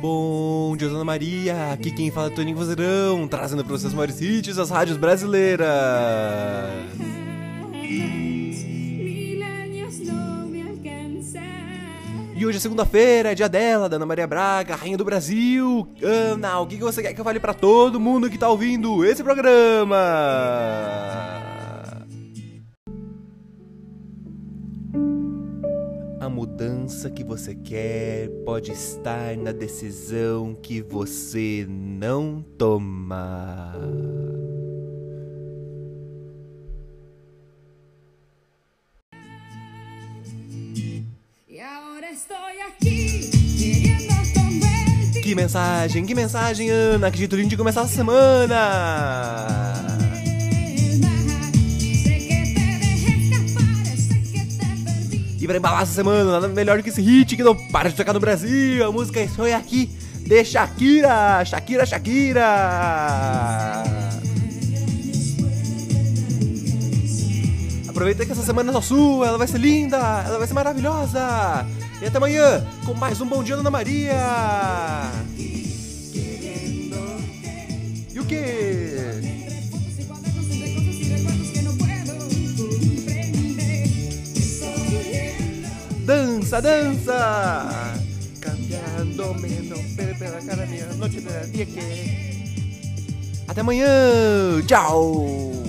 Bom dia, Dona Maria. Aqui quem fala é Toninho Vozeirão, trazendo para vocês os maiores hits das rádios brasileiras. E hoje é segunda-feira, é dia dela, da Ana Maria Braga, rainha do Brasil. Ana, o que você quer que eu fale para todo mundo que tá ouvindo esse programa? A mudança que você quer pode estar na decisão que você não toma. Que mensagem, que mensagem, Ana, que jeito lindo de começar a semana! E pra embalar essa semana, nada melhor do que esse hit que não para de tocar no Brasil. A música é Sonha Aqui, de Shakira. Shakira, Shakira. Aproveita que essa semana é só sua, ela vai ser linda, ela vai ser maravilhosa. E até amanhã com mais um Bom Dia Ana Maria. E o quê? Dança, dança! Cambiando menos pela cara minha noite dia que. Até amanhã! Tchau!